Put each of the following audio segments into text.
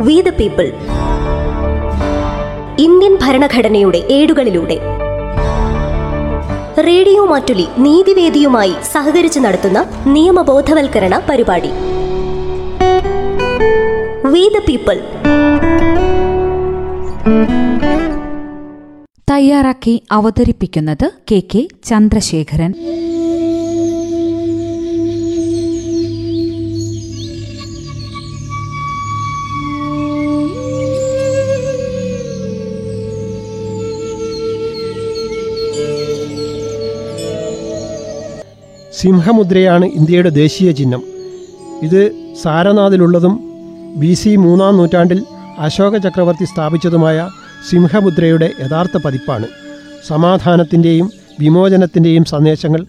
V the people. Indian ഭരണഘടനയുടെ ഏടുകളിലൂടെ. Radio Mattoli നീതിവേദിയുമായി സഹകരിച്ച് നടത്തുന്ന നിയമബോധവൽക്കരണ പരിപാടി. We the people. തയ്യാറാക്കി അവതരിപ്പിക്കുന്നത് കെ കെ ചന്ദ്രശേഖരൻ. സിംഹമുദ്രയാണ് ഇന്ത്യയുടെ ദേശീയ ചിഹ്നം. ഇത് സാരനാഥിലുള്ളതും ബി സി മൂന്നാം നൂറ്റാണ്ടിൽ അശോക ചക്രവർത്തി സ്ഥാപിച്ചതുമായ സിംഹമുദ്രയുടെ യഥാർത്ഥ പതിപ്പാണ്. സമാധാനത്തിന്റെയും വിമോചനത്തിന്റെയും സന്ദേശങ്ങൾ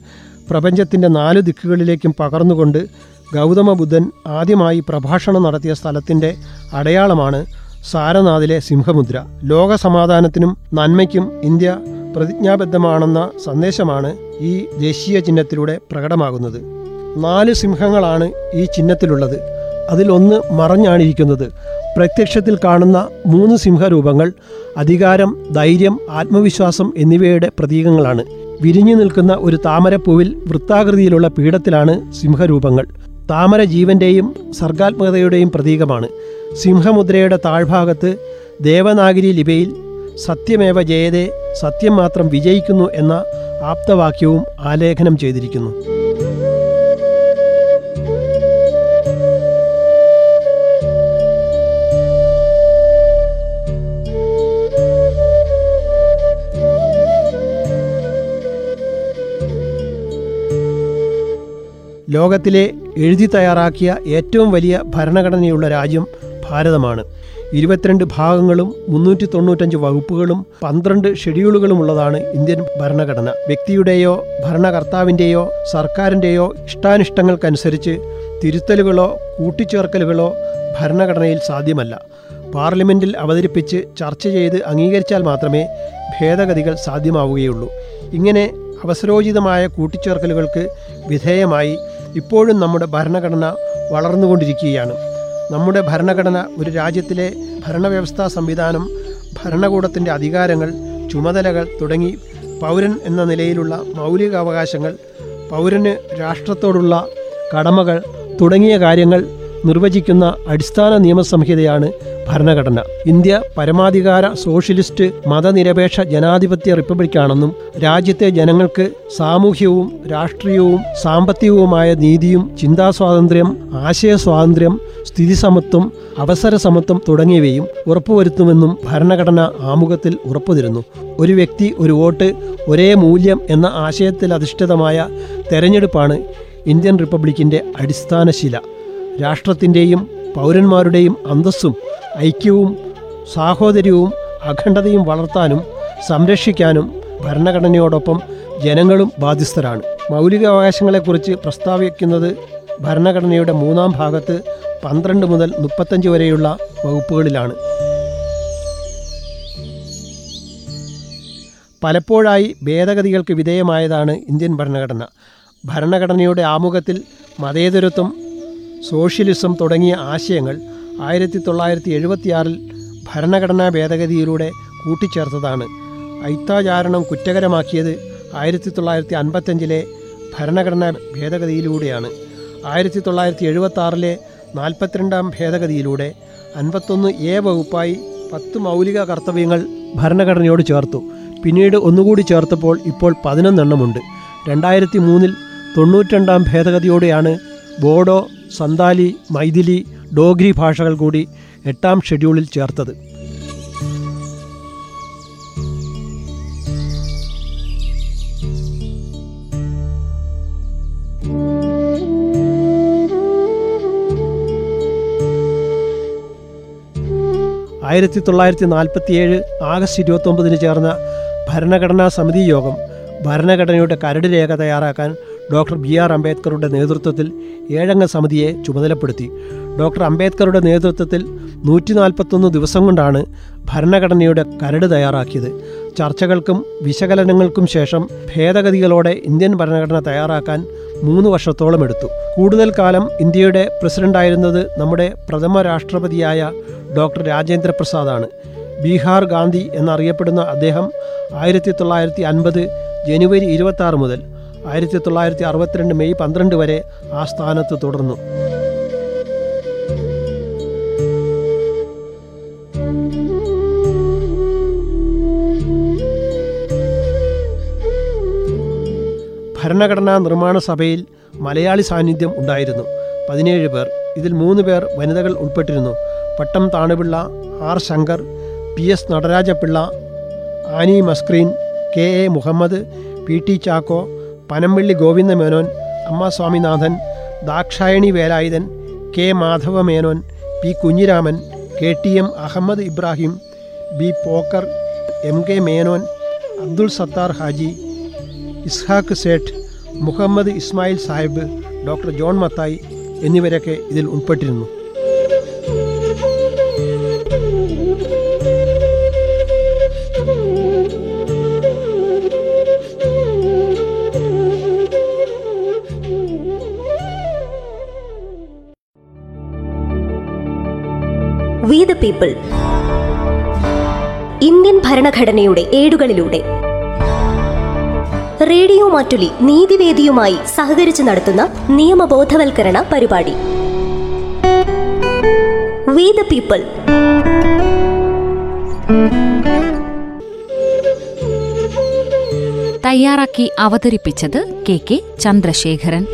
പ്രപഞ്ചത്തിന്റെ നാല് ദിക്കുകളിലേക്കും പകർന്നുകൊണ്ട് ഗൗതമ ബുദ്ധൻ ആദ്യമായി പ്രഭാഷണം നടത്തിയ സ്ഥലത്തിന്റെ അടയാളമാണ് സാരനാഥിലെ സിംഹമുദ്ര. ലോക സമാധാനത്തിനും നന്മയ്ക്കും ഇന്ത്യ പ്രതിജ്ഞാബദ്ധമാണെന്ന സന്ദേശമാണ് ഈ ദേശീയ ചിഹ്നത്തിലൂടെ പ്രകടമാകുന്നത്. നാല് സിംഹങ്ങളാണ് ഈ ചിഹ്നത്തിലുള്ളത്. അതിലൊന്ന് മറഞ്ഞാണിരിക്കുന്നത്. പ്രത്യക്ഷത്തിൽ കാണുന്ന മൂന്ന് സിംഹരൂപങ്ങൾ അധികാരം ധൈര്യം ആത്മവിശ്വാസം എന്നിവയുടെ പ്രതീകങ്ങളാണ്. വിരിഞ്ഞു നിൽക്കുന്ന ഒരു താമരപ്പൂവിൽ വൃത്താകൃതിയിലുള്ള പീഠത്തിലാണ് സിംഹരൂപങ്ങൾ. താമര ജീവന്റെയും സർഗാത്മകതയുടെയും പ്രതീകമാണ്. സിംഹമുദ്രയുടെ താഴ്ഭാഗത്ത് ദേവനാഗരി ലിപയിൽ സത്യമേവ ജയതേ സത്യം മാത്രം വിജയിക്കുന്നു എന്ന ആപ്തവാക്യവും ആലേഖനം ചെയ്തിരിക്കുന്നു. ലോകത്തിലെ എഴുതി തയ്യാറാക്കിയ ഏറ്റവും വലിയ ഭരണഘടനയുള്ള രാജ്യം ഭാരതമാണ്. ഇരുപത്തിരണ്ട് ഭാഗങ്ങളും മുന്നൂറ്റി തൊണ്ണൂറ്റഞ്ച് വകുപ്പുകളും പന്ത്രണ്ട് ഷെഡ്യൂളുകളും ഉള്ളതാണ് ഇന്ത്യൻ ഭരണഘടന. വ്യക്തിയുടെയോ ഭരണകർത്താവിന്റെയോ സർക്കാരിന്റെയോ ഇഷ്ടാനിഷ്ടങ്ങൾക്കനുസരിച്ച് തിരുത്തലുകളോ കൂട്ടിച്ചേർക്കലുകളോ ഭരണഘടനയിൽ സാധ്യമല്ല. പാർലമെന്റിൽ അവതരിപ്പിച്ച് ചർച്ച ചെയ്ത് അംഗീകരിച്ചാൽ മാത്രമേ ഭേദഗതികൾ സാധ്യമാവുകയുള്ളൂ. ഇങ്ങനെ അവസരോചിതമായ കൂട്ടിച്ചേർക്കലുകൾക്ക് വിധേയമായി ഇപ്പോഴും നമ്മുടെ ഭരണഘടന വളർന്നുകൊണ്ടിരിക്കുകയാണ്. നമ്മുടെ ഭരണഘടന ഒരു രാജ്യത്തിലെ ഭരണവ്യവസ്ഥാ സംവിധാനം ഭരണകൂടത്തിന്റെ അധികാരങ്ങൾ ചുമതലകൾ തുടങ്ങി പൗരൻ എന്ന നിലയിലുള്ള മൗലിക അവകാശങ്ങൾ പൗരന് രാഷ്ട്രത്തോടുള്ള കടമകൾ തുടങ്ങിയ കാര്യങ്ങൾ നിർവചിക്കുന്ന അടിസ്ഥാന നിയമസംഹിതയാണ് ഭരണഘടന. ഇന്ത്യ പരമാധികാര സോഷ്യലിസ്റ്റ് മതനിരപേക്ഷ ജനാധിപത്യ റിപ്പബ്ലിക്കാണെന്നും രാജ്യത്തെ ജനങ്ങൾക്ക് സാമൂഹ്യവും രാഷ്ട്രീയവും സാമ്പത്തികവുമായ നീതിയും ചിന്താസ്വാതന്ത്ര്യം ആശയസ്വാതന്ത്ര്യം സ്ഥിതിസമത്വം അവസര സമത്വം തുടങ്ങിയവയും ഉറപ്പുവരുത്തുമെന്നും ഭരണഘടന ആമുഖത്തിൽ ഉറപ്പുതരുന്നു. ഒരു വ്യക്തി ഒരു വോട്ട് ഒരേ മൂല്യം എന്ന ആശയത്തിൽ അധിഷ്ഠിതമായ തെരഞ്ഞെടുപ്പാണ് ഇന്ത്യൻ റിപ്പബ്ലിക്കിന്റെ അടിസ്ഥാനശില. രാഷ്ട്രത്തിന്റെയും പൗരന്മാരുടെയും അന്തസ്സും ഐക്യവും സാഹോദര്യവും അഖണ്ഡതയും വളർത്താനും സംരക്ഷിക്കാനും ഭരണഘടനയോടൊപ്പം ജനങ്ങളും ബാധ്യസ്ഥരാണ്. മൗലികാവകാശങ്ങളെക്കുറിച്ച് പ്രസ്താവിക്കുന്നത് ഭരണഘടനയുടെ മൂന്നാം ഭാഗത്ത് പന്ത്രണ്ട് മുതൽ മുപ്പത്തഞ്ച് വരെയുള്ള വകുപ്പുകളിലാണ്. പലപ്പോഴായി ഭേദഗതികൾക്ക് വിധേയമായതാണ് ഇന്ത്യൻ ഭരണഘടന. ഭരണഘടനയുടെ ആമുഖത്തിൽ മതേതരത്വം സോഷ്യലിസം തുടങ്ങിയ ആശയങ്ങൾ ആയിരത്തി തൊള്ളായിരത്തി എഴുപത്തിയാറിൽ ഭരണഘടനാ ഭേദഗതിയിലൂടെ കൂട്ടിച്ചേർത്തതാണ്. ഐത്താചാരണം കുറ്റകരമാക്കിയത് ആയിരത്തി തൊള്ളായിരത്തി അൻപത്തഞ്ചിലെ ഭരണഘടനാ ഭേദഗതിയിലൂടെയാണ്. ആയിരത്തി തൊള്ളായിരത്തി എഴുപത്തി ആറിലെ നാൽപ്പത്തിരണ്ടാം ഭേദഗതിയിലൂടെ അൻപത്തൊന്ന് എ വകുപ്പായി പത്ത് മൗലിക കർത്തവ്യങ്ങൾ ഭരണഘടനയോട് ചേർത്തു. പിന്നീട് ഒന്നുകൂടി ചേർത്തപ്പോൾ ഇപ്പോൾ പതിനൊന്നെണ്ണമുണ്ട്. രണ്ടായിരത്തി മൂന്നിൽ തൊണ്ണൂറ്റിരണ്ടാം ഭേദഗതിയോടെയാണ് ബോഡോ സന്താലി മൈഥിലി ഡോഗ്രി ഭാഷകൾ കൂടി എട്ടാം ഷെഡ്യൂളിൽ ചേർത്തത്. ആയിരത്തി തൊള്ളായിരത്തി നാൽപ്പത്തിയേഴ് ആഗസ്റ്റ് ഇരുപത്തൊമ്പതിന് ചേർന്ന ഭരണഘടനാ സമിതി യോഗം ഭരണഘടനയുടെ കരട് രേഖ തയ്യാറാക്കാൻ ഡോക്ടർ ബി ആർ അംബേദ്കറുടെ നേതൃത്വത്തിൽ ഏഴംഗ സമിതിയെ ചുമതലപ്പെടുത്തി. ഡോക്ടർ അംബേദ്കറുടെ നേതൃത്വത്തിൽ നൂറ്റി നാൽപ്പത്തൊന്ന് ദിവസം കൊണ്ടാണ് ഭരണഘടനയുടെ കരട് തയ്യാറാക്കിയത്. ചർച്ചകൾക്കും വിശകലനങ്ങൾക്കും ശേഷം ഭേദഗതികളോടെ ഇന്ത്യൻ ഭരണഘടന തയ്യാറാക്കാൻ മൂന്ന് വർഷത്തോളം എടുത്തു. കൂടുതൽ കാലം ഇന്ത്യയുടെ പ്രസിഡന്റായിരുന്നത് നമ്മുടെ പ്രഥമ രാഷ്ട്രപതിയായ ഡോക്ടർ രാജേന്ദ്ര പ്രസാദാണ്. ബീഹാർ ഗാന്ധി എന്നറിയപ്പെടുന്ന അദ്ദേഹം ആയിരത്തി തൊള്ളായിരത്തി അൻപത് ജനുവരി ഇരുപത്തി മുതൽ ആയിരത്തി തൊള്ളായിരത്തി അറുപത്തിരണ്ട് മെയ് പന്ത്രണ്ട് വരെ ആ സ്ഥാനത്ത് തുടർന്നു. ഭരണഘടനാ നിർമ്മാണ സഭയിൽ മലയാളി സാന്നിധ്യം ഉണ്ടായിരുന്നു. പതിനേഴ് പേർ ഇതിൽ മൂന്ന് പേർ വനിതകൾ ഉൾപ്പെട്ടിരുന്നു. Pattom Thanupillai R Shankar P S Natarajapillai Annie Mascarene K A Muhammad P T Chacko Panampilly Govinda Menon Amma Swaminathan Dakshayani Velayudhan K Madhava Menon P Kunhiraman K T M Ahmed Ibrahim B Pocker M K Menon Abdul Sattar Haji Ishaq Sait Muhammad Ismail Sahib doctor John Mathai എന്നിവരൊക്കെ ഇതിൽ ഉൾപ്പെട്ടിരുന്നു. People Indian ഭരണഘടനയുടെ ഏടുകളിലൂടെ. Radio Mattoli നീതിവേദിയുമായി സഹകരിച്ച് നടത്തുന്ന നിയമബോധവൽക്കരണ പരിപാടി. We the people തയ്യാറാക്കി അവതരിപ്പിച്ചത് K K Chandrasekharan.